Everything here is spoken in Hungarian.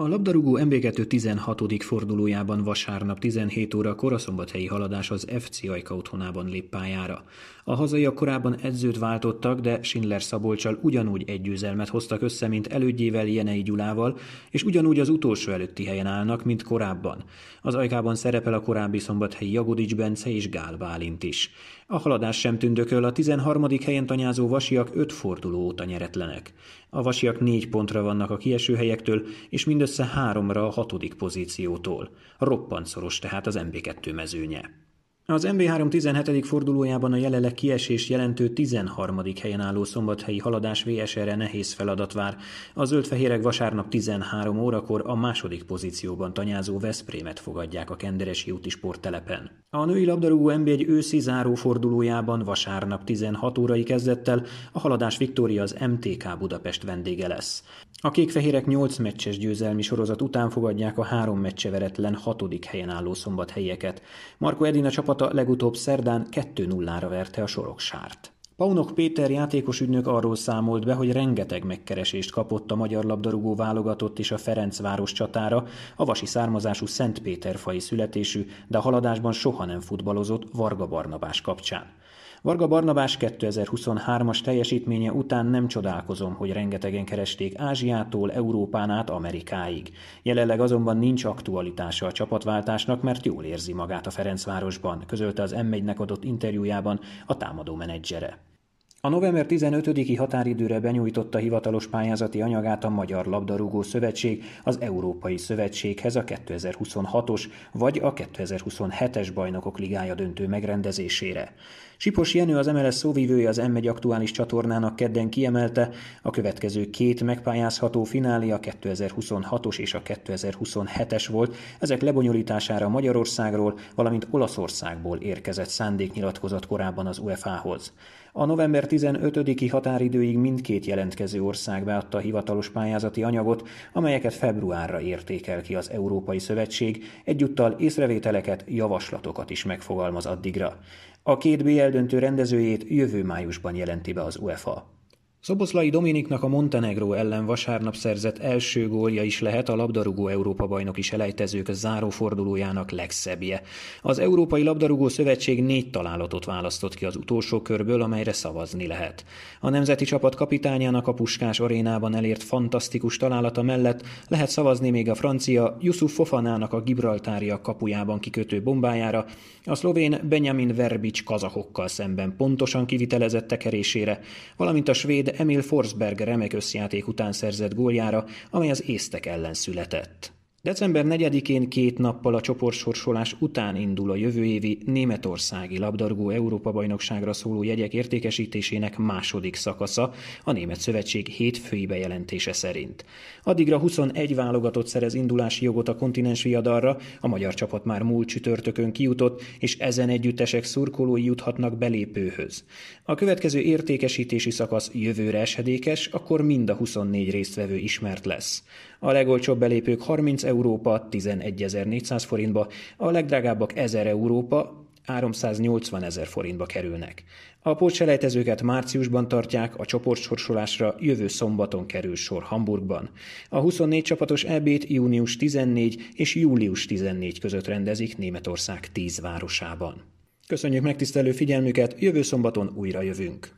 A labdarúgó MB2 16. fordulójában vasárnap 17 óra koraszombathelyi haladás az FC Ajka otthonában lép pályára. A hazaiak korábban edzőt váltottak, de Schindler Szabolcsal ugyanúgy egy győzelmet hoztak össze, mint elődjével Jenei Gyulával, és ugyanúgy az utolsó előtti helyen állnak, mint korábban. Az Ajkában szerepel a korábbi szombathelyi Jagodics Bence és Gál Bálint is. A haladás sem tündököl, a 13. helyen tanyázó vasiak 5 forduló óta nyeretlenek. A vasiak 4 pontra vannak a kieső helyektől, és mindössze háromra a hatodik pozíciótól. Roppant szoros tehát az MB2 mezőnye. Az MB3 17. fordulójában a jelenleg kiesés jelentő 13. helyen álló szombathelyi haladás VSR-re nehéz feladat vár. A zöldfehérek vasárnap 13 órakor a második pozícióban tanyázó Veszprémet fogadják a Kenderesi úti sporttelepen. A női labdarúgó MB1 őszi záró fordulójában vasárnap 16 órai kezdettel a haladás Viktória az MTK Budapest vendége lesz. A kékfehérek 8 meccses győzelmi sorozat után fogadják a három meccse veretlen hatodik helyen álló szombathelyeket. Marko Edina csapata legutóbb szerdán 2-0-ra verte a soroksárt. Paunok Péter játékos ügynök arról számolt be, hogy rengeteg megkeresést kapott a magyar labdarúgó válogatott és a Ferencváros csatára, a vasi származású Szentpéterfai születésű, de a haladásban soha nem futballozott Varga Barnabás kapcsán. Varga Barnabás 2023-as teljesítménye után nem csodálkozom, hogy rengetegen keresték Ázsiától, Európán át Amerikáig. Jelenleg azonban nincs aktualitása a csapatváltásnak, mert jól érzi magát a Ferencvárosban, közölte az M1-nek adott interjújában a támadó menedzsere. A november 15-i határidőre benyújtotta hivatalos pályázati anyagát a Magyar Labdarúgó Szövetség az Európai Szövetséghez a 2026-os vagy a 2027-es Bajnokok Ligája döntő megrendezésére. Sipos Jenő az MLS szóvívője az M1 aktuális csatornának kedden kiemelte, a következő két megpályázható finálé a 2026-os és a 2027-es volt, ezek lebonyolítására Magyarországról, valamint Olaszországból érkezett szándéknyilatkozat korábban az UEFA-hoz. A november 15-i határidőig mindkét jelentkező ország beadta hivatalos pályázati anyagot, amelyeket februárra értékel ki az Európai Szövetség, egyúttal észrevételeket, javaslatokat is megfogalmaz addigra. A két BL döntő rendezőjét jövő májusban jelenti be az UEFA. Szoboszlai Dominiknak a Montenegro ellen vasárnap szerzett első gólja is lehet a labdarúgó Európa-bajnoki selejtezők zárófordulójának legszebbje. Az Európai Labdarúgó Szövetség négy találatot választott ki az utolsó körből, amelyre szavazni lehet. A nemzeti csapat kapitányának a Puskás arénában elért fantasztikus találata mellett lehet szavazni még a francia Yusuf Fofanának a Gibraltária kapujában kikötő bombájára, a szlovén Benjamin Verbic kazahokkal szemben pontosan kivitelezett tekerésére, valamint a svéd Emil Forsberg remek összjáték után szerzett góljára, amely az észtek ellen született. December 4-én két nappal a csoportsorsolás után indul a jövő évi németországi labdarúgó Európa-bajnokságra szóló jegyek értékesítésének második szakasza a Német Szövetség hétfői bejelentése szerint. Addigra 21 válogatott szerez indulási jogot a kontinens viadalra, a magyar csapat már múlt csütörtökön kijutott, és ezen együttesek szurkolói juthatnak belépőhöz. A következő értékesítési szakasz jövőre esedékes, akkor mind a 24 résztvevő ismert lesz. A legolcsóbb belépők 30 Európa 11.400 forintba, a legdrágábbak 1000 Európa 380 ezer forintba kerülnek. A pótselejtezőket márciusban tartják, a csoportsorsolásra jövő szombaton kerül sor Hamburgban. A 24 csapatos EB-t június 14 és július 14 között rendezik Németország 10 városában. Köszönjük megtisztelő figyelmüket, jövő szombaton újra jövünk!